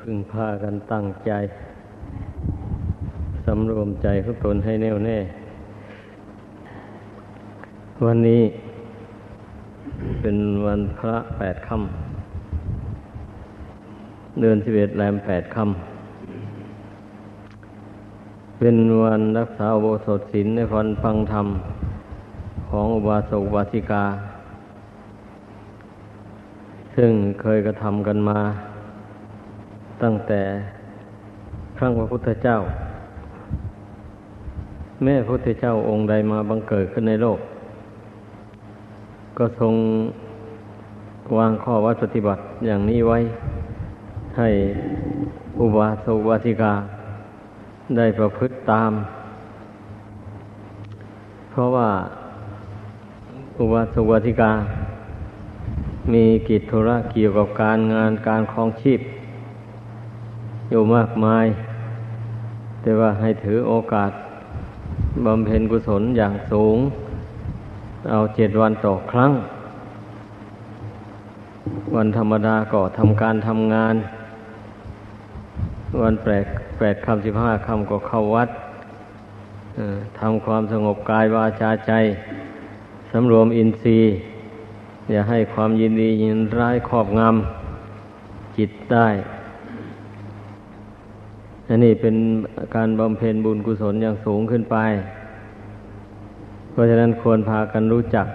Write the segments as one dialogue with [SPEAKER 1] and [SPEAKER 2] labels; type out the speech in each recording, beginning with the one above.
[SPEAKER 1] พึงพากันตั้งใจ สำรวมใจของตนให้แน่วแน่ วันนี้เป็นวันพระแปดค่ำเดือนสิบเอ็ดแรมแปดค่ำเป็นวันรักษาโบสถศีลในวันฟังธรรม ของอุบาสกอุบาสิกา ซึ่งเคยกระทำกันมา ตั้งแต่ครั้งพระพุทธเจ้า แม่พระพุทธเจ้าองค์ใดมาบังเกิดขึ้นในโลก ก็ทรงวางข้อวัดปฏิบัติอย่างนี้ไว้ ให้อุบาสกวาสิกา ได้ประพฤติตาม เพราะว่าอุบาสกวาสิกา มีกิจธุระเกี่ยวกับการงานการคลองชีพ อยู่มากมาย แต่ว่าให้ถือโอกาสบำเพ็ญกุศลอย่างสูง เอาเจ็ดวันต่อครั้ง วันธรรมดาก็ทำการทำงาน วันแปดแปดคำสิบห้าคำก็เข้าวัดทำความสงบกายวาจาใจสำรวมอินทรีย์ อย่าให้ความยินดียินร้ายครอบงำจิตได้ อันนี้เป็นการบำเพ็ญบุญกุศลอย่างสูงขึ้นไป เพราะฉะนั้นควรพากันรู้จัก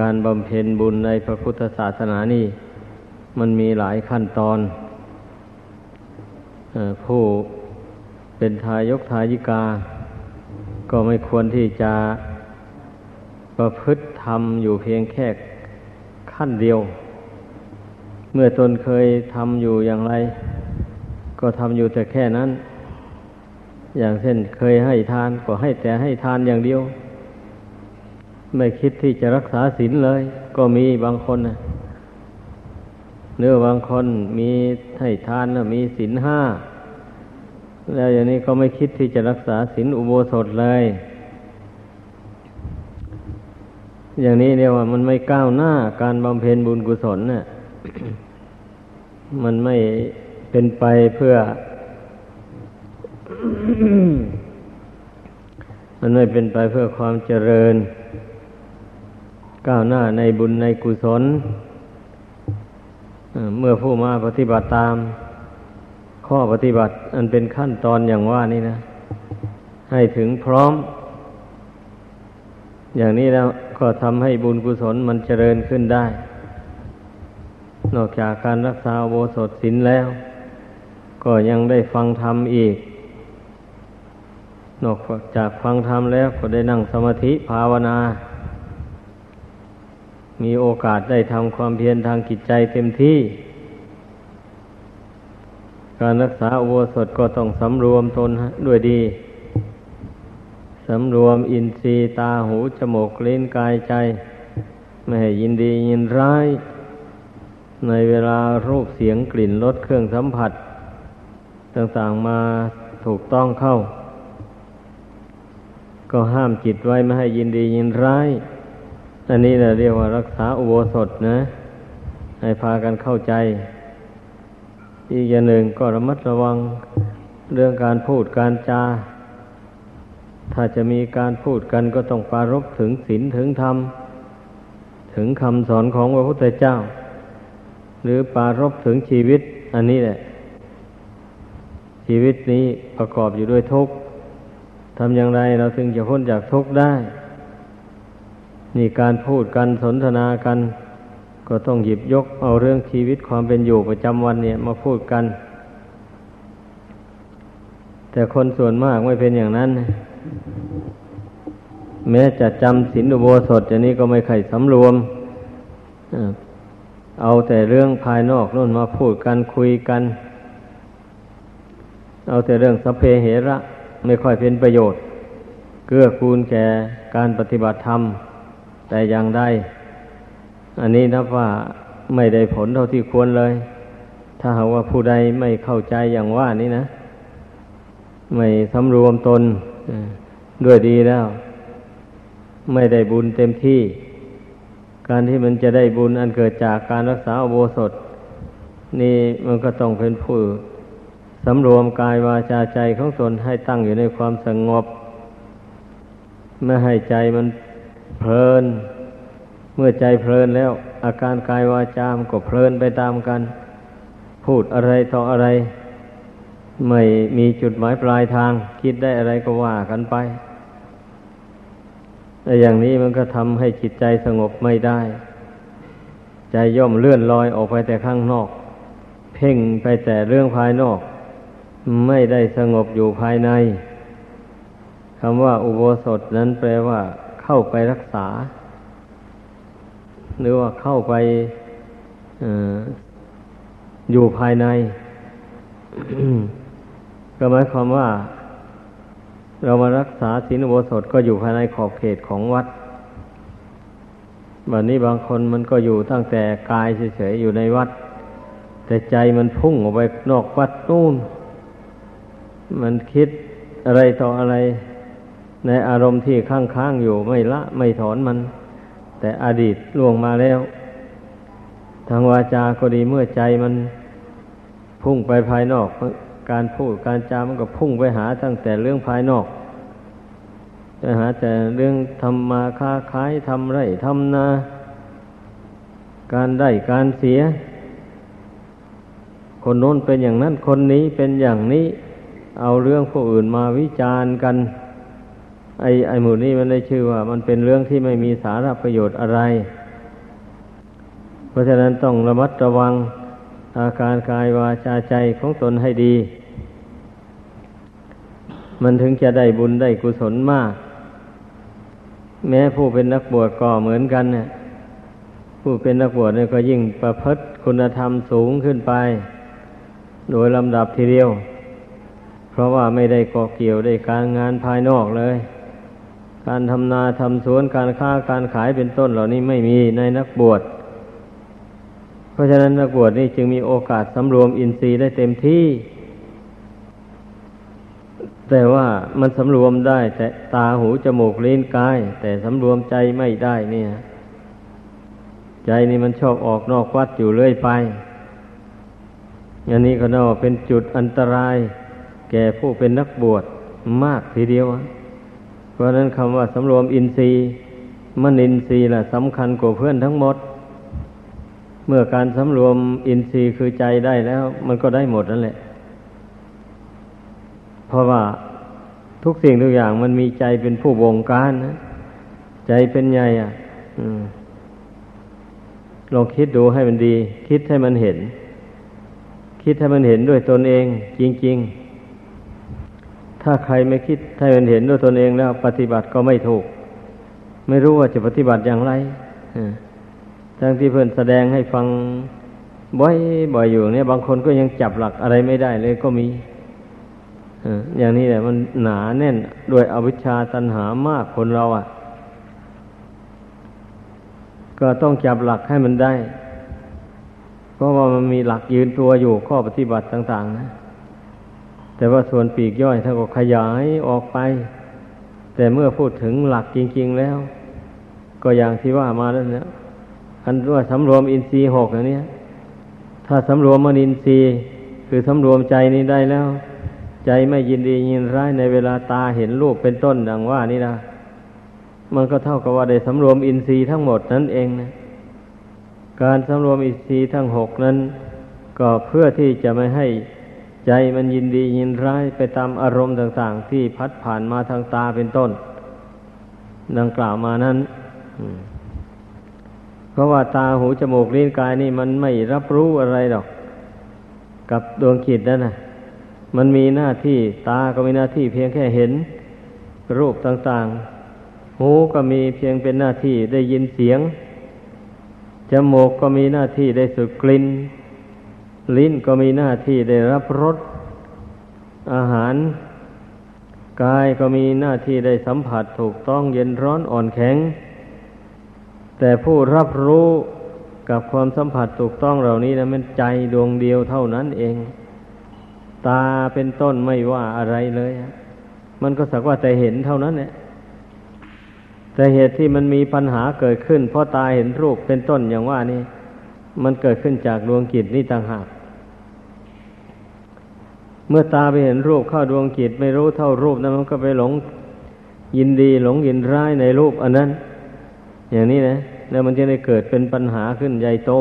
[SPEAKER 1] การบำเพ็ญบุญในพระพุทธศาสนานี่ มันมีหลายขั้นตอนผู้เป็นทายกทายิกา ก็ไม่ควรที่จะประพฤติธรรมอยู่เพียงแค่ขั้นเดียว เมื่อตนเคยทำอยู่อย่างไร ก็ทำอยู่แต่แค่นั้น อย่างเช่นเคยให้ทานก็ให้แต่ให้ทานอย่างเดียว ไม่คิดที่จะรักษาศีลเลย ก็มีบางคนนะเนื้อบางคนมีให้ทานนะมีศีลห้าแล้วอย่างนี้ก็ไม่คิดที่จะรักษาศีลอุโบสถเลย อย่างนี้เรียกว่ามันไม่ก้าวหน้าการบำเพ็ญบุญกุศลเนะ่ะมันไม่ เป็นไปเพื่อ มันไม่เป็นไปเพื่อความเจริญ ก้าวหน้าในบุญในกุศล เมื่อผู้มาปฏิบัติตาม ข้อปฏิบัติ อันเป็นขั้นตอนอย่างว่านี่นะ ให้ถึงพร้อม อย่างนี้แล้วก็ทำให้บุญกุศลมันเจริญขึ้นได้ นอกจากการรักษาโบสถศีลแล้ว ก็ยังได้ฟังธรรมอีก นอกจากฟังธรรมแล้วก็ได้นั่งสมาธิภาวนา มีโอกาสได้ทำความเพียรทางจิตใจเต็มที่ การรักษาอุโบสถก็ต้องสำรวมตนด้วยดี สำรวมอินทรีย์ตาหูจมูกลิ้นกายใจ ไม่ให้ยินดียินร้าย ในเวลารูปเสียงกลิ่นรสเครื่องสัมผัส ต่างๆมาถูกต้องเข้า ก็ห้ามจิตไว้ไม่ให้ยินดียินร้าย อันนี้เราเรียกว่ารักษาอุโบสถนะ ให้พากันเข้าใจ อีกอย่างหนึ่งก็ระมัดระวังเรื่องการพูดการจา ถ้าจะมีการพูดกันก็ต้องปารบถึงศีลถึงธรรม ถึงคำสอนของพระพุทธเจ้า หรือปารบถึงชีวิต อันนี้แหละ ชีวิตนี้ประกอบอยู่ด้วยทุกข์ทำอย่างไรเราถึงจะพ้นจากทุกข์ได้ นี่การพูดกันสนทนากัน ก็ต้องหยิบยกเอาเรื่องชีวิตความเป็นอยู่ประจำวันเนี่ยมาพูดกัน แต่คนส่วนมากไม่เป็นอย่างนั้น แม้จะจำศีลอุโบสถอย่างนี้ก็ไม่ไข่สำรวมเอาแต่เรื่องภายนอกนู่นมาพูดกันคุยกัน เอาแต่เรื่องสัพเพเหระไม่ค่อยเป็นประโยชน์ เกื้อกูลแก่การปฏิบัติธรรม แต่อย่างใดอันนี้นับว่าไม่ได้ผลเท่าที่ควรเลย ถ้าหากว่าผู้ใดไม่เข้าใจอย่างว่านี้นะ ไม่สำรวมตนด้วยดีแล้ว ไม่ได้บุญเต็มที่ การที่มันจะได้บุญอันเกิดจากการรักษาอโบสถ นี่มันก็ต้องเป็นผู้ สำรวมกายวาจาใจของตนให้ตั้งอยู่ในความสงบ ไม่ให้ใจมันเพลิน เมื่อใจเพลินแล้ว อาการกายวาจามก็เพลินไปตามกัน พูดอะไรต่ออะไร ไม่มีจุดหมายปลายทาง คิดได้อะไรก็ว่ากันไปแต่อย่างนี้มันก็ทำให้จิตใจสงบไม่ได้ ใจย่อมเลื่อนลอยออกไปแต่ข้างนอก เพ่งไปแต่เรื่องภายนอก ไม่ได้สงบอยู่ภายในคำว่าอุโบสถนั้นแปลว่า เข้าไปรักษา หรือว่าเข้าไปออยู่ภายใน ก็หมายความว่า เรามารักษาศีลอุโบสถก็อยู่ภายในขอบเขตของวัดแบบนี้บางคนมันก็อยู่ตั้งแต่กายเฉยๆอยู่ในวัด แต่ใจมันพุ่งออกไปนอกวัดนู่น มันคิดอะไรต่ออะไร ในอารมณ์ที่ค้างๆอยู่ไม่ละ ไม่ถอนมัน แต่อดีตล่วงมาแล้ว ทางวาจาก็ดีเมื่อใจมันพุ่งไปภายนอก การพูดการจามันก็พุ่งไปหาตั้งแต่เรื่องภายนอกไปหาแต่เรื่องทำมาค้าขายทำไรทำนา การได้การเสีย คนโน้นเป็นอย่างนั้นคนนี้เป็นอย่างนี้ เอาเรื่องผู้อื่นมาวิจารณ์กัน ไอ้ไอ้หมู่นี้มันได้ชื่อว่า มันเป็นเรื่องที่ไม่มีสาระประโยชน์อะไร เพราะฉะนั้นต้องระมัดระวังอาการกายวาจาใจของตนให้ดี มันถึงจะได้บุญได้กุศลมาก แม้ผู้เป็นนักบวชก็เหมือนกันเนี่ยผู้เป็นนักบวชเนี่ยก็ยิ่งประพฤติคุณธรรมสูงขึ้นไป โดยลำดับทีเดียว เพราะว่าไม่ได้ก่อเกี่ยวได้การงานภายนอกเลย การทำนาทำสวนการค้าการขายเป็นต้นเหล่านี้ไม่มีในนักบวช เพราะฉะนั้นนักบวชนี่จึงมีโอกาสสำรวมอินทรีย์ได้เต็มที่ แต่ว่ามันสำรวมได้ แต่ตาหูจมูกลิ้นกาย แต่สำรวมใจไม่ได้เนี่ย ใจนี่มันชอบออกนอกวัดอยู่เรื่อยไปอันนี้ก็น่าเป็นจุดอันตราย แก่ผู้เป็นนักบวชมากทีเดียว เพราะนั้นคำว่าสำรวมอินทรีย์มนินทรีย์แหละสำคัญกว่าเพื่อนทั้งหมด เมื่อการสำรวมอินทรีย์คือใจได้แล้ว มันก็ได้หมดนั่นแหละ เพราะว่าทุกสิ่งทุกอย่างมันมีใจเป็นผู้บงการนะใจเป็นใหญ่อะลองคิดดูให้มันดี คิดให้มันเห็น คิดให้มันเห็นด้วยตนเอง จริง ๆ ถ้าใครไม่คิดให้มันเห็นด้วยตนเองแล้ว ปฏิบัติก็ไม่ถูก ไม่รู้ว่าจะปฏิบัติอย่างไรทั้งที่เพื่อนแสดงให้ฟังบ่อยบ่อยอยู่เนี่ย บางคนก็ยังจับหลักอะไรไม่ได้เลยก็มีอย่างนี้แหละมันหนาแน่นด้วยอวิชชาตันหามากคนเราอะ ก็ต้องจับหลักให้มันได้ เพราะว่ามันมีหลักยืนตัวอยู่ข้อปฏิบัติต่าง ๆ นะ แต่ว่าส่วนปีกย่อยท่านก็ขยายออกไป แต่เมื่อพูดถึงหลักจริง ๆแล้ว ก็อย่างที่ว่ามาแล้วเนี่ยอันว่าสำรวมอินทรีย์หกอันนี้ถ้าสำรวมมนินทรีย์ คือสำรวมใจนี้ได้แล้ว ใจไม่ยินดียินร้ายในเวลาตาเห็นรูปเป็นต้นดังว่านี่นะมันก็เท่ากับว่าได้สำรวมอินทรีย์ทั้งหมดนั่นเองนะการสำรวมอินทรีย์ทั้งหกนั้น ก็เพื่อที่จะไม่ให้ ใจมันยินดียินร้ายไปตามอารมณ์ต่างๆ ที่พัดผ่านมาทางตาเป็นต้น ดังกล่าวมานั้นเพราะว่าตาหูจมูกลิ้นกายนี่มันไม่รับรู้อะไรหรอก กับดวงจิตนั่นนะมันมีหน้าที่ตาก็มีหน้าที่เพียงแค่เห็น รูปต่างๆ หูก็มีเพียงเป็นหน้าที่ได้ยินเสียงจมูกก็มีหน้าที่ได้สูดกลิ่น ลิ้นก็มีหน้าที่ได้รับรสอาหาร กายก็มีหน้าที่ได้สัมผัสถูกต้องเย็นร้อนอ่อนแข็ง แต่ผู้รับรู้กับความสัมผัสถูกต้องเหล่านี้นะมันใจดวงเดียวเท่านั้นเอง ตาเป็นต้นไม่ว่าอะไรเลย มันก็สักว่าแต่เห็นเท่านั้นแหละแต่เหตุที่มันมีปัญหาเกิดขึ้น เพราะตาเห็นรูปเป็นต้นอย่างว่านี่ มันเกิดขึ้นจากดวงกิจนี่ต่างหาก เมื่อตาไปเห็นรูปเข้าดวงจิตไม่รู้เท่ารูปนั้นมันก็ไปหลงยินดีหลงยินร้ายในรูปอันนั้น อย่างนี้นะ แล้วมันจะได้เกิดเป็นปัญหาขึ้นใหญ่โต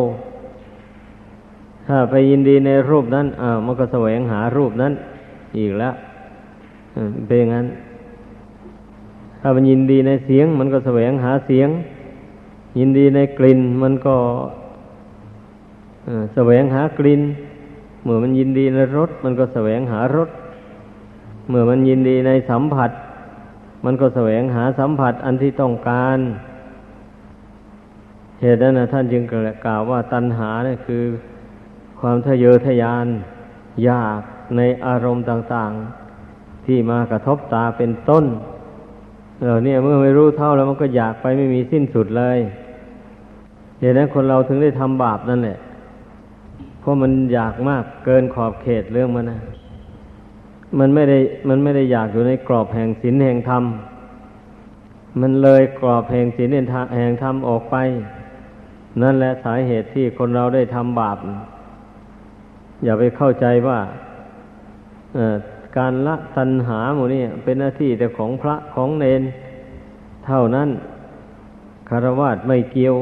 [SPEAKER 1] ถ้าไปยินดีในรูปนั้นอ้าวมันก็แสวงหารูปนั้นอีกแล้วเป็นอย่างนั้น ถ้ามันยินดีในเสียง มันก็แสวงหาเสียง ยินดีในกลิ่น มันก็ แสวงหากลิ่น เมื่อมันยินดีในรสมันก็แสวงหารส เมื่อมันยินดีในสัมผัส มันก็แสวงหาสัมผัสอันที่ต้องการ เหตุนั้นนะท่านจึงกล่าวว่าตัณหาเนี่ยคือ ความทะเยอทะยานอยากในอารมณ์ต่าง ๆ ที่มากระทบตาเป็นต้นเราเนี่ยเมื่อไม่รู้เท่าแล้วมันก็อยากไปไม่มีสิ้นสุดเลยเหตุนั้นคนเราถึงได้ทำบาปนั่นแหละ เพราะมันอยากมากเกินขอบเขตเรื่องมันนะมันไม่ได้มันไม่ได้อยากอยู่ในกรอบแห่งศีลแห่งธรรม มันเลยกรอบแห่งศีลแห่งธรรมออกไป นั่นแหละสาเหตุที่คนเราได้ทำบาป อย่าไปเข้าใจว่าการละตัณหาหมูนี่เป็นหน้าที่แต่ของพระของเนน เท่านั้นคารวะไม่เกี่ยว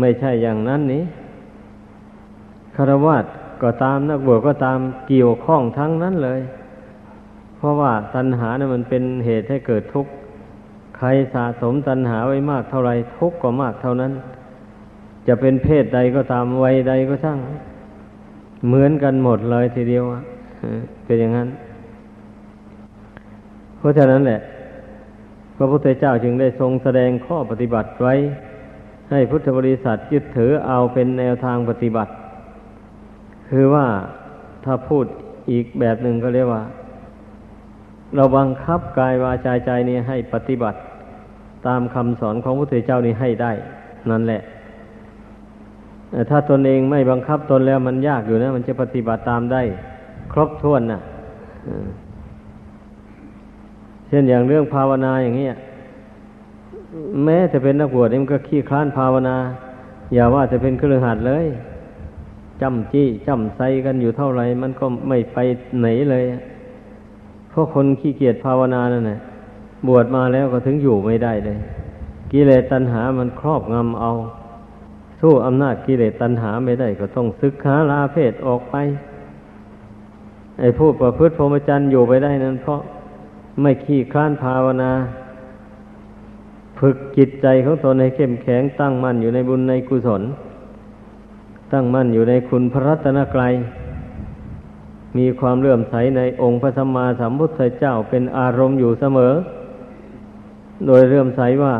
[SPEAKER 1] ไม่ใช่อย่างนั้นนี้ คารวะก็ตามนักบวชก็ตามเกี่ยวข้องทั้งนั้นเลย เพราะว่าตัณหาเนี่ยมันเป็นเหตุให้เกิดทุกข์ใครสะสมตัณหาไว้มากเท่าไรทุกข์ก็มากเท่านั้น จะเป็นเพศใดก็ตามวัยใดก็ช่าง เหมือนกันหมดเลยทีเดียวเป็นอย่างนั้น เพราะฉะนั้นแหละ พระพุทธเจ้าจึงได้ทรงแสดงข้อปฏิบัติไว้ ให้พุทธบริษัทยึดถือเอาเป็นแนวทางปฏิบัติ คือว่าถ้าพูดอีกแบบหนึ่งก็เรียกว่า เราบังคับกายวาจาใจนี้ให้ปฏิบัติตามคำสอนของพระพุทธเจ้านี้ให้ได้ นั่นแหละถ้าตนเองไม่บังคับตนแล้วมันยากอยู่นะ มันจะปฏิบัติตามได้ ครบถ้วนนะ่ะเช่นอย่างเรื่องภาวนาอย่างนี้แม้จะเป็นนักบวชมันก็ขี้คลานภาวนา อย่าว่าจะเป็นเครือขัดเลย จำจี้จำไซกันอยู่เท่าไหร่มันก็ไม่ไปไหนเลย เพราะคนขี้เกียจภาวนานั่นแหละบวชมาแล้วก็ถึงอยู่ไม่ได้เลยกิเลสตัณหามันครอบงำเอา สู้อำนาจกิเลสตัณหาไม่ได้ก็ต้องศึกษาลาเพศออกไป ไอ้ผู้ประพฤติพรหมจรรย์อยู่ไปได้นั้น เพราะไม่ขี้คลานภาวนา ฝึกจิตใจของตนให้เข้มแข็งตั้งมั่นอยู่ในบุญในกุศล ตั้งมั่นอยู่ในคุณพระรัตนกรัยมีความเลื่อมใสในองค์พระสัมมาสัมพุทธเจ้าเป็นอารมณ์อยู่เสมอ โดยเลื่อมใสว่า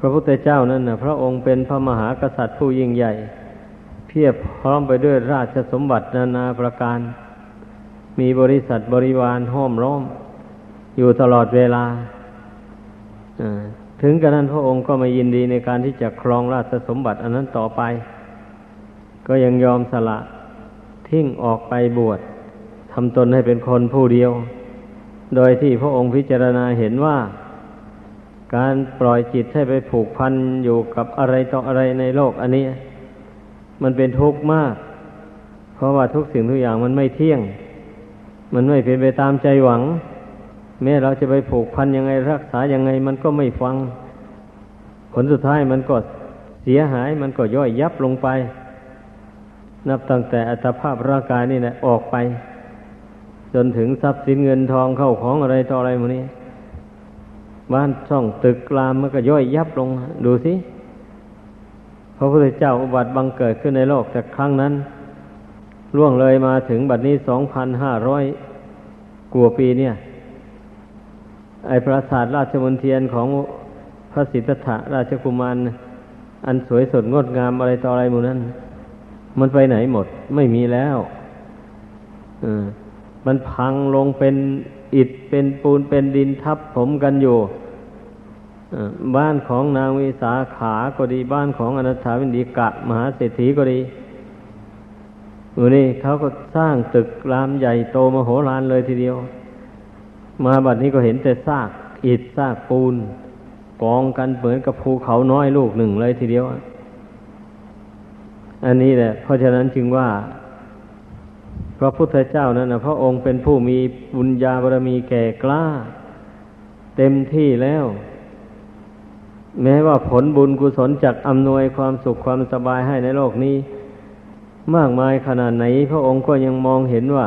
[SPEAKER 1] พระพุทธเจ้านั้นนะพระองค์เป็นพระมหากษัตริย์ผู้ยิ่งใหญ่ เพียบพร้อมไปด้วยราชสมบัตินานาประการ มีบริษัทบริวารห้อมล้อม อยู่ตลอดเวลาถึงกระนั้นพระองค์ก็ไม่ยินดีในการที่จะครองราชสมบัติอันนั้นต่อไป ก็ยังยอมสละทิ้งออกไปบวชทำตนให้เป็นคนผู้เดียว โดยที่พระองค์พิจารณาเห็นว่า การปล่อยจิตให้ไปผูกพันอยู่กับอะไรต่ออะไรในโลกอันนี้ มันเป็นทุกข์มาก เพราะว่าทุกสิ่งทุกอย่างมันไม่เที่ยง มันไม่เป็นไปตามใจหวัง แม้เราจะไปผูกพันยังไงรักษายังไงมันก็ไม่ฟัง ผลสุดท้ายมันก็เสียหายมันก็ย่อยยับลงไป นับตั้งแต่อัตภาพร่างกายนี่แหละออกไป จนถึงทรัพย์สินเงินทองเข้าของอะไรต่ออะไรหมดนี้ บ้านช่องตึกรามมันก็ย่อยยับลง ดูสิพระพุทธเจ้าอุบัติบังเกิดขึ้นในโลกแต่ครั้งนั้นล่วงเลยมาถึงบัดนี้สองพันห้าร้อยกว่าปีเนี่ย ไอปราสาทราชมนเทียนของพระสิทธัตถะราชกุมาร อันสวยสดงดงามอะไรต่ออะไรหมดนั้น มันไปไหนหมด ไม่มีแล้วมันพังลงเป็นอิฐเป็นปูนเป็นดินทับผมกันอยู่บ้านของนางวิสาขาก็ดี บ้านของอนัถาวินดีกะ มหาเศรษฐีก็ดีอูนี่เขาก็สร้างตึกรามใหญ่โตมโหฬารเลยทีเดียว มาบัดนี้ก็เห็นแต่ซากอิฐซากปูน กองกันเหมือนกับภูเขาน้อยลูกหนึ่งเลยทีเดียว อันนี้แหละ เพราะฉะนั้นจึงว่า พระพุทธเจ้านั้นนะพระองค์เป็นผู้มีบุญญาบารมีแก่กล้า เต็มที่แล้ว แม้ว่าผลบุญกุศลจากอำนวยความสุขความสบายให้ในโลกนี้ มากมายขนาดไหน พระองค์ก็ยังมองเห็นว่า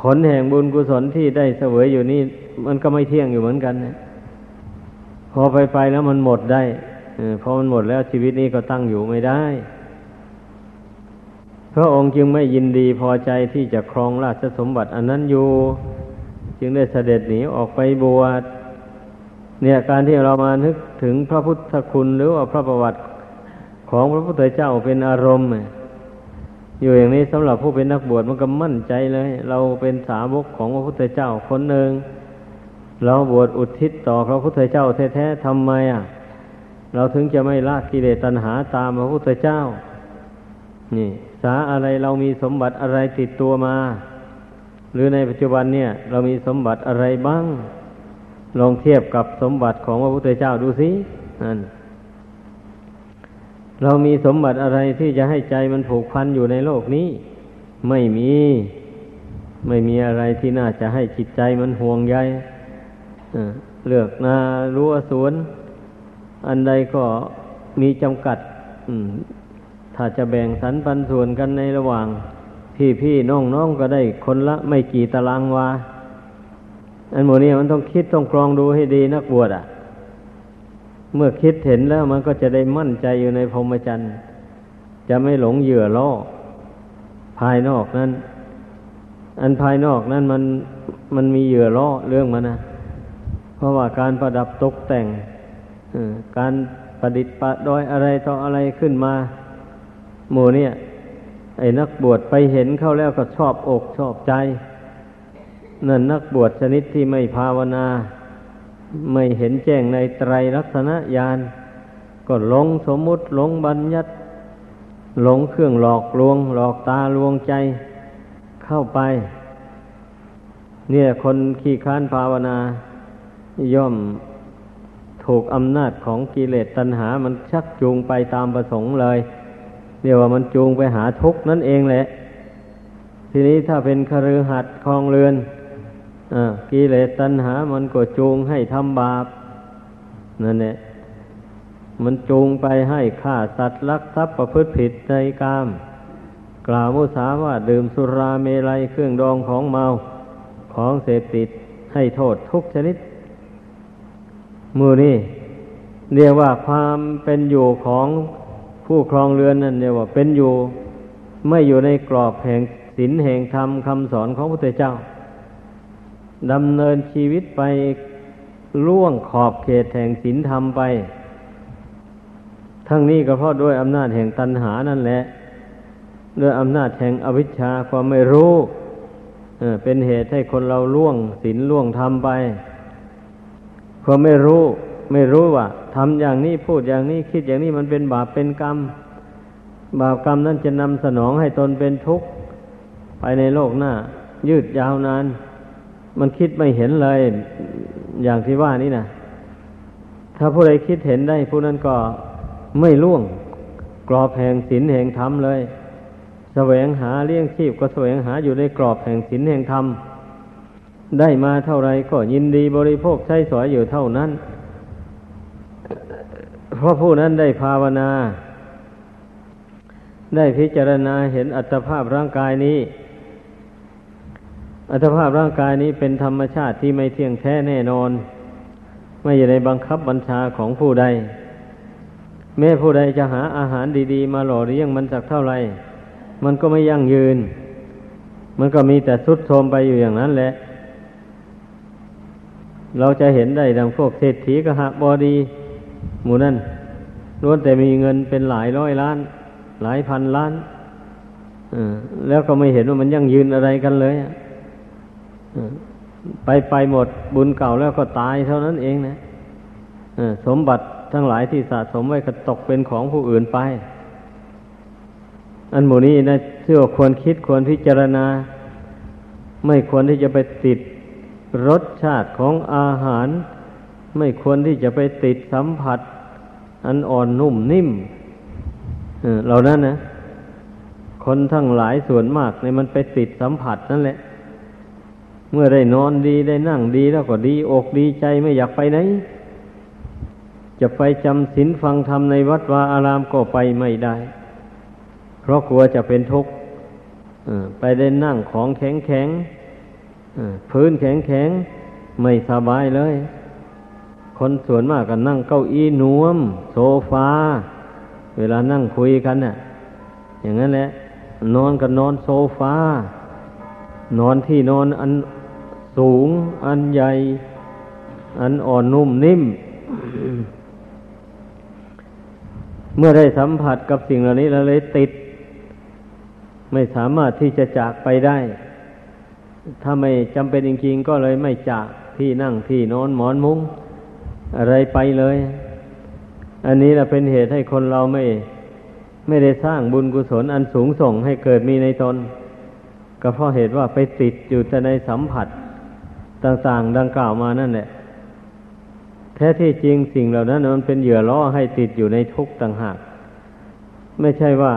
[SPEAKER 1] ผลแห่งบุญกุศลที่ได้เสวยอยู่นี่ มันก็ไม่เที่ยงอยู่เหมือนกันนะพอไปไปแล้วมันหมดได้พอมันหมดแล้วชีวิตนี้ก็ตั้งอยู่ไม่ได้ พระองค์จึงไม่ยินดีพอใจที่จะครองราชสมบัติอันนั้นอยู่ จึงได้เสด็จหนีออกไปบวชเนี่ยการที่เรามานึกถึงพระพุทธคุณหรือว่าพระประวัติของพระพุทธเจ้าเป็นอารมณ์ อยู่อย่างนี้สำหรับผู้เป็นนักบวชมันก็มั่นใจเลย เราเป็นสาวกของพระพุทธเจ้าคนหนึ่งเราบวชอุทิศต่อพระพุทธเจ้าแท้ๆทำไมอะ เราถึงจะไม่ละกิเลสตัณหาตามพระพุทธเจ้า นี่ ษาอะไรเรามีสมบัติอะไรติดตัวมา หรือในปัจจุบันเนี่ย เรามีสมบัติอะไรบ้าง ลองเทียบกับสมบัติของพระพุทธเจ้าดูสินั่นเรามีสมบัติอะไรที่จะให้ใจมันผูกพันอยู่ในโลกนี้ ไม่มี ไม่มีอะไรที่น่าจะให้จิตใจมันห่วงใยเลือกนารั้วสวน อันใดก็มีจำกัด ถ้าจะแบ่งสรรปันส่วนกันในระหว่าง พี่พี่น้องน้องก็ได้คนละไม่กี่ตารางวาอันโมนี้มันต้องคิดต้องกรองดูให้ดีนักบวชอะ เมื่อคิดเห็นแล้วมันก็จะได้มั่นใจอยู่ในพรหมจรรย์จะไม่หลงเหยื่อล่อภายนอกนั้น อันภายนอกนั้นมันมันมีเหยื่อล่อเรื่องมันนะเพราะว่าการประดับตกแต่งการประดิษฐ์ประดอยอะไรต่ออะไรขึ้นมา หมู่เนี่ย ไอ้นักบวชไปเห็นเข้าแล้วก็ชอบอกชอบใจ นั่นนักบวชชนิดที่ไม่ภาวนา ไม่เห็นแจ้งในไตรลักษณะญาณก็หลงสมมุติหลงบัญญัติหลงเครื่องหลอกลวง หลอกตาลวงใจเข้าไป เนี่ยคนขี้ค้านภาวนา ย่อมถูกอำนาจของกิเลสตัณหา มันชักจูงไปตามประสงค์เลย เรียกว่ามันจูงไปหาทุกข์นั่นเองแหละ ทีนี้ถ้าเป็นคฤหัสถ์คลองเรือนอกิเลสตัณหา มันก็จูงให้ทำบาปนั่นแหละมันจูงไปให้ฆ่าสัตว์ลักทรัพย์ประพฤติผิดในกาม กล่าวมุสาว่าดื่มสุราเมลัยเครื่องดองของเมาของเสพติดให้โทษทุกชนิดมือนี่เรียกว่าความเป็นอยู่ของ ผู้ครองเรือนนั่นเนี่ยว่าเป็นอยู่ไม่อยู่ในกรอบแห่งศีลแห่งธรรมคำสอนของพระพุทธเจ้าดำเนินชีวิตไปล่วงขอบเขตแห่งศีลธรรมไป ทั้งนี้ก็เพราะด้วยอำนาจแห่งตัณหานั่นแหละด้วยอำนาจแห่งอวิชชาความไม่รู้เป็นเหตุให้คนเราล่วงศีลล่วงธรรมไป ความไม่รู้ ไม่รู้ว่าทำอย่างนี้พูดอย่างนี้คิดอย่างนี้มันเป็นบาปเป็นกรรม บาปกรรมนั้นจะนำสนองให้ตนเป็นทุกข์ไปในโลกหน้า ยืดยาวนาน มันคิดไม่เห็นเลย อย่างที่ว่านี้นะถ้าผู้ใดคิดเห็นได้ผู้นั้นก็ไม่ล่วง กรอบแห่งศีลแห่งธรรมเลยแสวงหาเลี้ยงชีพก็แสวงหาอยู่ในกรอบแห่งศีลแห่งธรรมได้มาเท่าไรก็ยินดีบริโภคใช้สอยอยู่เท่านั้น ราะผู้นั้นได้ภาวนา ได้พิจารณาเห็นอัตภาพร่างกายนี้ อัตภาพร่างกายนี้เป็นธรรมชาติที่ไม่เที่ยงแท้แน่นอน ไม่อยู่ในบังคับบัญชาของผู้ใด แม้ผู้ใดจะหาอาหารดี ๆ มาหล่อเลี้ยงมันสักเท่าไหร่ มันก็ไม่ยั่งยืน มันก็มีแต่สุดโทมไปอยู่อย่างนั้นแหละเราจะเห็นได้ดังพวกเศรษฐีกหบอดี หมู่นั้น ล้วนแต่มีเงินเป็นหลายร้อยล้าน หลายพันล้านแล้วก็ไม่เห็นว่ามันยั่งยืนอะไรกันเลยไปไปหมดบุญเก่าแล้วก็ตายเท่านั้นเองนะสมบัติทั้งหลายที่สะสมไว้ก็ตกเป็นของผู้อื่นไป อันหมู่นี้นะเชื่อควรคิดควรพิจารณา ไม่ควรที่จะไปติดรสชาติของอาหาร ไม่ควรที่จะไปติดสัมผัส อันอ่อนนุ่มนิ่มเหล่านั้นนะคนทั้งหลายส่วนมากในมันไปติดสัมผัสนั่นแหละ เมื่อได้นอนดีได้นั่งดีแล้วก็ดีอกดีใจไม่อยากไปไหน จะไปจำศีลฟังธรรมในวัดวาอารามก็ไปไม่ได้ เพราะกลัวจะเป็นทุกข์ไปได้นั่งของแข็งแข็งพื้นแข็งแข็งไม่สบายเลย คนส่วนมากก็นั่งเก้าอี้นวม โซฟา เวลานั่งคุยกันน่ะ อย่างนั้นแหละ นอนก็นอนโซฟา นอนที่นอนอันสูง อันใหญ่ อันอ่อนนุ่มนิ่ม เมื่อได้สัมผัสกับสิ่งเหล่านี้แล้วเลยติด ไม่สามารถที่จะจากไปได้ ถ้าไม่จำเป็นจริงๆก็เลยไม่จากที่นั่งที่นอนหมอนมุ้ง อะไรไปเลย อันนี้แหละเป็นเหตุให้คนเราไม่ ไม่ได้สร้างบุญกุศลอันสูงส่งให้เกิดมีในตน ก็เพราะเหตุว่าไปติดอยู่แต่ในสัมผัสต่างๆ ดังกล่าวมานั่นแหละ แท้ที่จริงสิ่งเหล่านั้นมันเป็นเหยื่อล่อให้ติดอยู่ในทุกข์ต่างหาก ไม่ใช่ว่า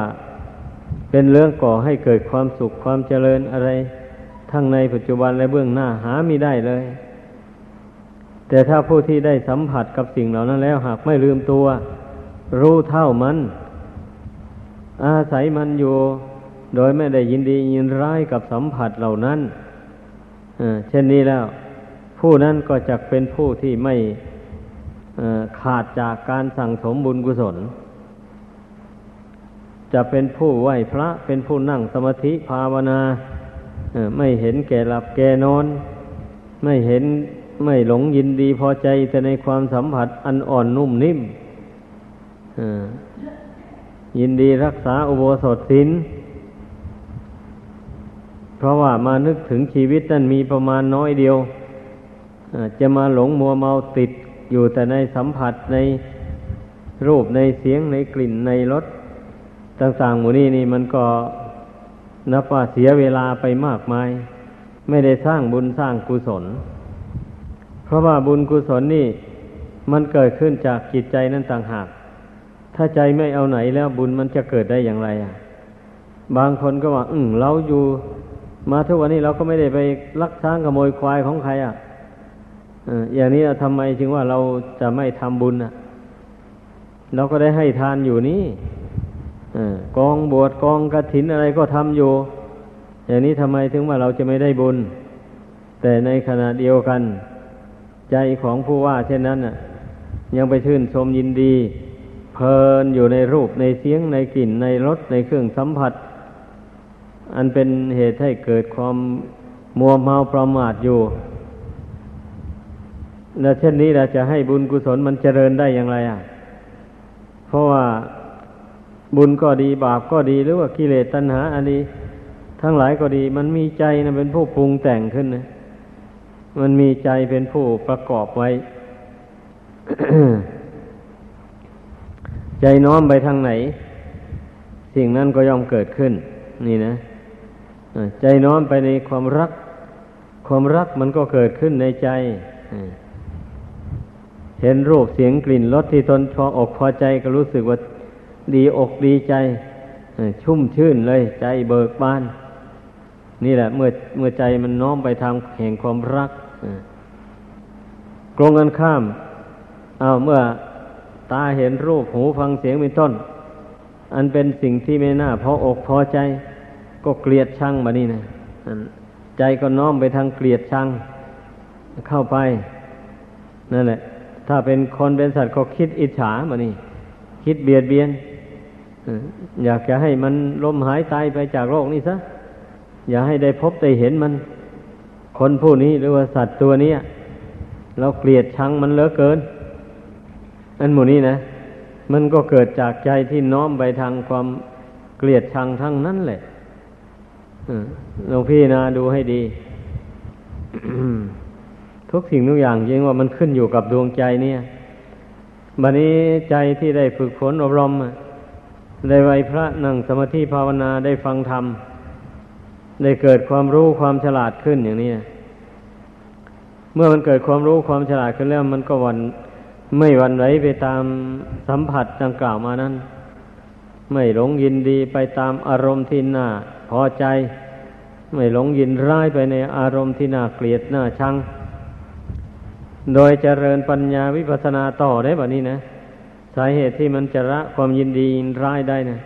[SPEAKER 1] เป็นเรื่องก่อให้เกิดความสุขความเจริญอะไร ทั้งในปัจจุบันและเบื้องหน้าหาไม่ได้เลย แต่ถ้าผู้ที่ได้สัมผัสกับสิ่งเหล่านั้นแล้ว หากไม่ลืมตัว รู้เท่ามัน อาศัยมันอยู่ โดยไม่ได้ยินดียินร้ายกับสัมผัสเหล่านั้นเช่นนี้แล้ว ผู้นั้นก็จะเป็นผู้ที่ไม่ขาดจากการสั่งสมบุญกุศล จะเป็นผู้ไหวพระเป็นผู้นั่งสมาธิภาวนาไม่เห็นแก่หลับแก่นอน ไม่เห็น ไม่หลงยินดีพอใจแต่ในความสัมผัสอันอ่อนนุ่มนิ่มยินดีรักษาอุโบสถศีลเพราะว่ามานึกถึงชีวิตนั้นมีประมาณน้อยเดียวจะมาหลงมัวเมาติดอยู่แต่ในสัมผัสในรูปในเสียงในกลิ่นในรสต่างๆหมู่นี้นี่มันก็นับว่าเสียเวลาไปมากมาย ไม่ได้สร้างบุญสร้างกุศล เพราะว่าบุญกุศลนี่มันเกิดขึ้นจากจิตใจนั่นต่างหาก ถ้าใจไม่เอาไหนแล้วบุญมันจะเกิดได้อย่างไรอะ บางคนก็ว่า อืมเราอยู่ มาทุกวันนี้เราก็ไม่ได้ไปลักช้างขโมยควายของใครอะอย่างนี้ทำไมจึงว่าเราจะไม่ทำบุญอะ เราก็ได้ให้ทานอยู่นี่กองบวชกองกระถินอะไรก็ทำอยู่ อย่างนี้ทำไมถึงว่าเราจะไม่ได้บุญ แต่ในขณะเดียวกัน ใจของผู้ว่า เช่นนั้นอะยังไปชื่นชมยินดี เพลินอยู่ในรูปในเสียงในกลิ่นในรสในเครื่องสัมผัส อันเป็นเหตุให้เกิดความมัวเมาประมาทอยู่และเช่นนี้เราจะให้บุญกุศลมันเจริญได้อย่างไรอะ เพราะว่าบุญก็ดีบาปก็ดีหรือว่ากิเลสตัณหาอันนี้ ทั้งหลายก็ดี มันมีใจนะเป็นผู้ปรุงแต่งขึ้นนะ มันมีใจเป็นผู้ประกอบไว้ ใจน้อมไปทางไหน สิ่งนั้นก็ย่อมเกิดขึ้น นี่นะใจน้อมไปในความรัก ความรักมันก็เกิดขึ้นในใจเห็นรูปเสียงกลิ่นรสที่ตนพออกพอใจก็รู้สึกว่าดีอกดีใจชุ่มชื่นเลย ใจเบิกบาน นี่แหละ เมื่อเมื่อใจมันน้อมไปทางแห่งความรัก กรงกันข้ามเอาเมื่อตาเห็นรูปหูฟังเสียงเป็นต้น อันเป็นสิ่งที่ไม่น่าพออกพอใจ ก็เกลียดชังมานี่นะใจก็น้อมไปทางเกลียดชัง เข้าไป นั่นแหละ ถ้าเป็นคนเป็นสัตว์ก็คิดอิจฉามานี่ คิดเบียดเบียนอยากจะให้มันล้มหายตายไปจากโลกนี้ซะ อย่าให้ได้พบได้เห็นมัน คนผู้นี้หรือว่าสัตว์ตัวนี้เราเกลียดชังมันเหลือเกิน อันหมู่นี้นะ มันก็เกิดจากใจที่น้อมไปทางความเกลียดชังทั้งนั้นแหละลองพี่นะดูให้ดี ทุกสิ่งทุกอย่างจริงว่ามันขึ้นอยู่กับดวงใจเนี่ยบัดนี้ใจที่ได้ฝึกฝนอบรมได้ไหวพระนั่งสมาธิภาวนาได้ฟังธรรม ได้เกิดความรู้ความฉลาดขึ้นอย่างนี้เมื่อมันเกิดความรู้ความฉลาดขึ้นแล้ว มันก็วันไม่วันไหวไปตามสัมผัสดังกล่าวมานั้น ไม่หลงยินดีไปตามอารมณ์ที่น่าพอใจ ไม่หลงยินร้ายไปในอารมณ์ที่น่าเกลียดน่าชังโดยเจริญปัญญาวิปัสสนาต่อได้แบบนี้นะสาเหตุที่มันจะละความยินดียินร้ายได้นะ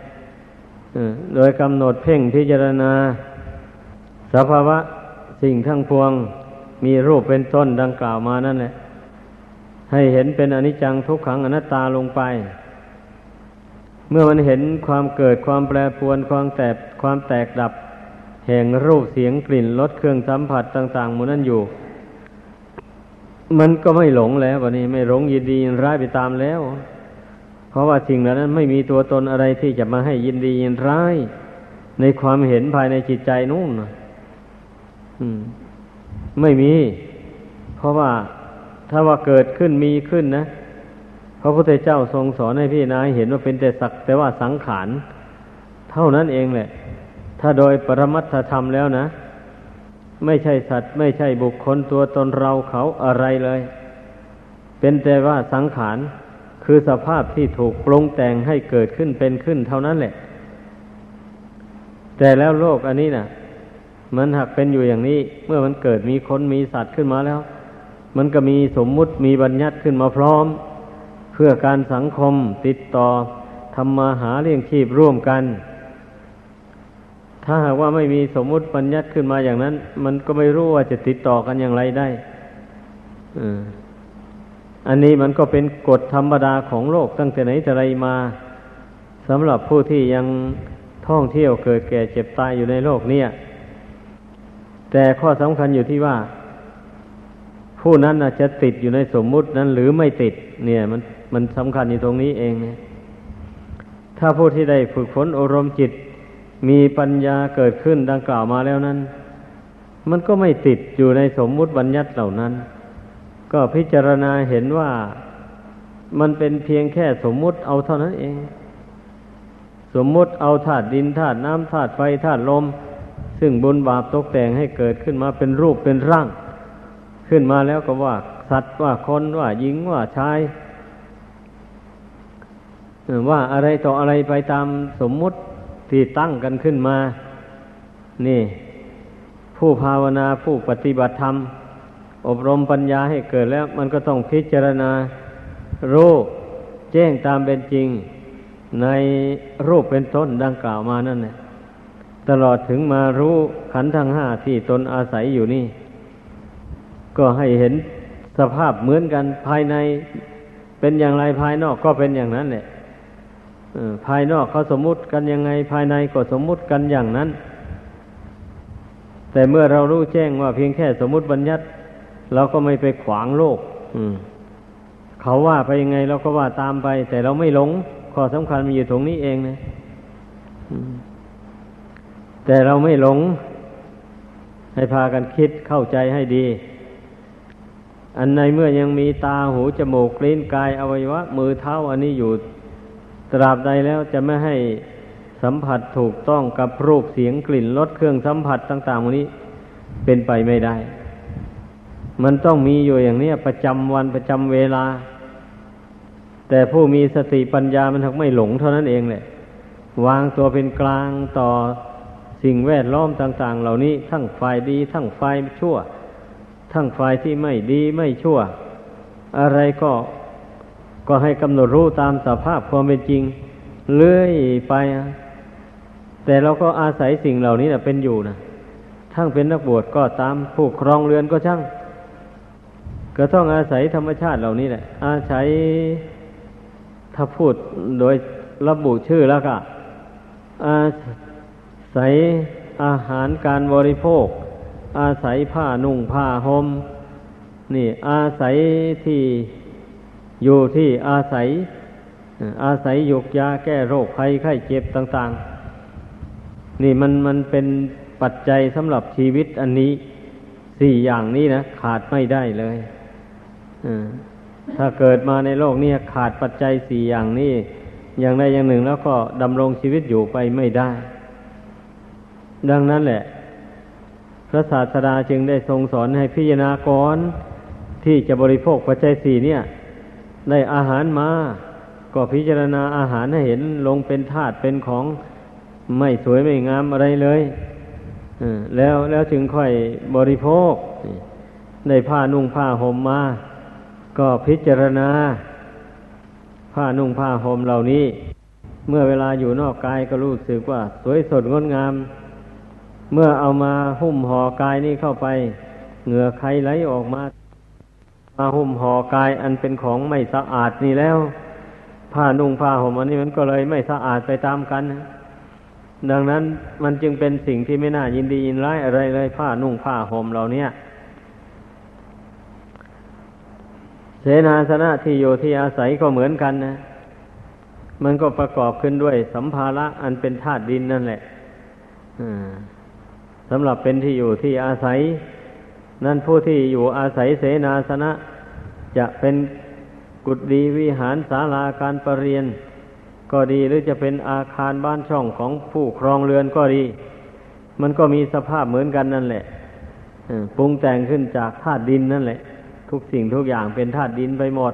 [SPEAKER 1] โดยกำหนดเพ่งพิจารณา สภาวะสิ่งทั้งพวงมีรูปเป็นต้นดังกล่าวมานั่นแหละให้เห็นเป็นอนิจจังทุกขังอนัตตาลงไป เมื่อมันเห็นความเกิดความแปรปรวนความแตกความแตกดับ แห่งรูปเสียงกลิ่นรสเครื่องสัมผัสต่างๆหมดนั้นอยู่ มันก็ไม่หลงแล้ววันนี้ไม่หลงยินดียินร้ายไปตามแล้ว เพราะว่าสิ่งเหล่านั้นไม่มีตัวตนอะไรที่จะมาให้ยินดียินร้าย ในความเห็นภายในจิตใจนู่นอืม ไม่มี เพราะว่าถ้าว่าเกิดขึ้นมีขึ้นนะพระพุทธเจ้าทรงสอนให้พี่นายเห็นว่าเป็นแต่สักแต่ว่าสังขาร เท่านั้นเองแหละ ถ้าโดยปรมัตถธรรมแล้วนะ ไม่ใช่สัตว์ ไม่ใช่บุคคลตัวตนเราเขาอะไรเลย เป็นแต่ว่าสังขาร คือสภาพที่ถูกปรุงแต่งให้เกิดขึ้นเป็นขึ้นเท่านั้นแหละ แต่แล้วโลกอันนี้นะ่ะ มันหากเป็นอยู่อย่างนี้ เมื่อมันเกิดมีคนมีสัตว์ขึ้นมาแล้ว มันก็มีสมมุติมีบัญญัติขึ้นมาพร้อม เพื่อการสังคมติดต่อทำมาหาเลี้ยงชีพร่วมกัน ถ้าหากว่าไม่มีสมมุติบัญญัติขึ้นมาอย่างนั้น มันก็ไม่รู้ว่าจะติดต่อกันอย่างไรได้อันนี้มันก็เป็นกฎธรรมดาของโลกตั้งแต่ไหนแต่ไรมาสำหรับผู้ที่ยังท่องเที่ยวเกิดแก่เจ็บตายอยู่ในโลกเนี่ย แต่ข้อสำคัญอยู่ที่ว่า ผู้นั้นอาจจะติดอยู่ในสมมุตินั้นหรือไม่ติด เนี่ย มันมันสำคัญอยู่ตรงนี้เองเนี่ยถ้าผู้ที่ได้ฝึกฝนอารมณ์จิต มีปัญญาเกิดขึ้นดังกล่าวมาแล้วนั้น มันก็ไม่ติดอยู่ในสมมุติบัญญัติเหล่านั้น ก็พิจารณาเห็นว่ามันเป็นเพียงแค่สมมุติเอาเท่านั้นเอง สมมุติเอาธาตุดินธาตุน้ำธาตุไฟธาตุลม ซึ่งบุญบาปตกแต่งให้เกิดขึ้นมาเป็นรูปเป็นร่าง ขึ้นมาแล้วก็ว่า สัตว์ว่าคนว่าหญิงว่าชายว่าอะไรต่ออะไรไปตามสมมุติที่ตั้งกันขึ้นมา นี่ ผู้ภาวนาผู้ปฏิบัติธรรม อบรมปัญญาให้เกิดแล้ว มันก็ต้องพิจารณารูปแจ้งตามเป็นจริง ในรูปเป็นต้นดังกล่าวมานั่นแหละ ตลอดถึงมารู้ขันธ์ทั้งห้าที่ตนอาศัยอยู่นี่ ก็ให้เห็นสภาพเหมือนกันภายในเป็นอย่างไรภายนอกก็เป็นอย่างนั้นแหละภายนอกเขาสมมุติกันยังไงภายในก็สมมุติกันอย่างนั้น แต่เมื่อเรารู้แจ้งว่าเพียงแค่สมมุติบัญญัติเราก็ไม่ไปขวางโลกเขาว่าไปยังไงเราก็ว่าตามไป แต่เราไม่หลงข้อสำคัญมีอยู่ตรงนี้เองนะ แต่เราไม่หลง ให้พากันคิดเข้าใจให้ดี อันในเมื่อยังมีตาหูจมูกลิ้นกายอวัยวะ มือเท้าอันนี้อยู่ตราบใดแล้วจะไม่ให้สัมผัสถูกต้องกับรูปเสียงกลิ่นรสเครื่องสัมผัสต่างๆวันนี้เป็นไปไม่ได้ มันต้องมีอยู่อย่างนี้ประจำวันประจำเวลา แต่ผู้มีสติปัญญามันทักไม่หลงเท่านั้นเองแหละวางตัวเป็นกลางต่อ สิ่งแวดล้อมต่าง ๆ เหล่านี้ทั้งฝ่ายดี ทั้งฝ่ายชั่ว ทั้งฝ่ายที่ไม่ดีไม่ชั่ว อะไรก็ก็ให้กำหนดรู้ตามสภาพความเป็นจริง เลื่อยไป แต่เราก็อาศัยสิ่งเหล่านี้นะเป็นอยู่นะทั้งเป็นนักบวชก็ตามผู้ครองเรือนก็ช่าง ก็ต้องอาศัยธรรมชาติเหล่านี้แหละ อาศัยถ้าพูดโดยระบุชื่อแล้วก็อา ศัยอาหารการบริโภค อาศัยผ้านุ่งผ้าหม่มนี่อาศัยที่อยู่ที่อาศัย อาศัยยกยาแก้โรคภัยไข้เจ็บต่าง ๆ นี่มันมันเป็นปัจจัยสำหรับชีวิตอันนี้สี่อย่างนี้นะขาดไม่ได้เลยถ้าเกิดมาในโลกนี้ขาดปัจจัยสี่อย่างนี้อย่างใดอย่างหนึ่งแล้วก็ดำรงชีวิตอยู่ไปไม่ได้ ดังนั้นแหละ พระศาสดาจึงได้ทรงสอนให้พิจารณากรที่จะบริโภคปัจจัยสี่เนี่ย ได้อาหารมาก็พิจารณาอาหารให้เห็นลงเป็นธาตุเป็นของไม่สวยไม่งามอะไรเลยแล้วแล้วจึงค่อยบริโภคในผ้านุ่งผ้าห่มมา ก็พิจารณา ผ้านุ่งผ้าห่มเหล่านี้ เมื่อเวลาอยู่นอกกายก็รู้สึกว่า สวยสดงดงาม เมื่อเอามาหุ้มห่อกายนี้เข้าไป เหงื่อใครไหลออกมา มาหุ้มห่อกายอันเป็นของไม่สะอาดนี่แล้ว ผ้านุ่งผ้าห่มอันนี้มันก็เลยไม่สะอาดไปตามกัน ดังนั้นมันจึงเป็นสิ่งที่ไม่น่ายินดียินร้ายอะไรเลยผ้านุ่งผ้าห่มเหล่านี้เสนาสนะที่อยู่ที่อาศัยก็เหมือนกันนะ มันก็ประกอบขึ้นด้วยสัมภาระอันเป็นธาตุดินนั่นแหละ สำหรับเป็นที่อยู่ที่อาศัย นั่นผู้ที่อยู่อาศัยเสนาสนะ จะเป็นกุฏิวิหารศาลาการประเรียน ก็ดีหรือจะเป็นอาคารบ้านช่องของผู้ครองเรือนก็ดี มันก็มีสภาพเหมือนกันนั่นแหละปรุงแต่งขึ้นจากธาตุดินนั่นแหละ ทุกสิ่งทุกอย่างเป็นธาตุดินไปหมด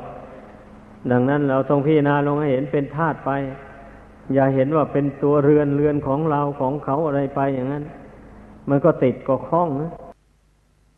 [SPEAKER 1] ดังนั้นเราต้องพิจารณาลงให้เห็นเป็นธาตุไป อย่าเห็นว่าเป็นตัวเรือนเรือนของเราของเขาอะไรไปอย่างนั้น มันก็ติดก็คล้องนะ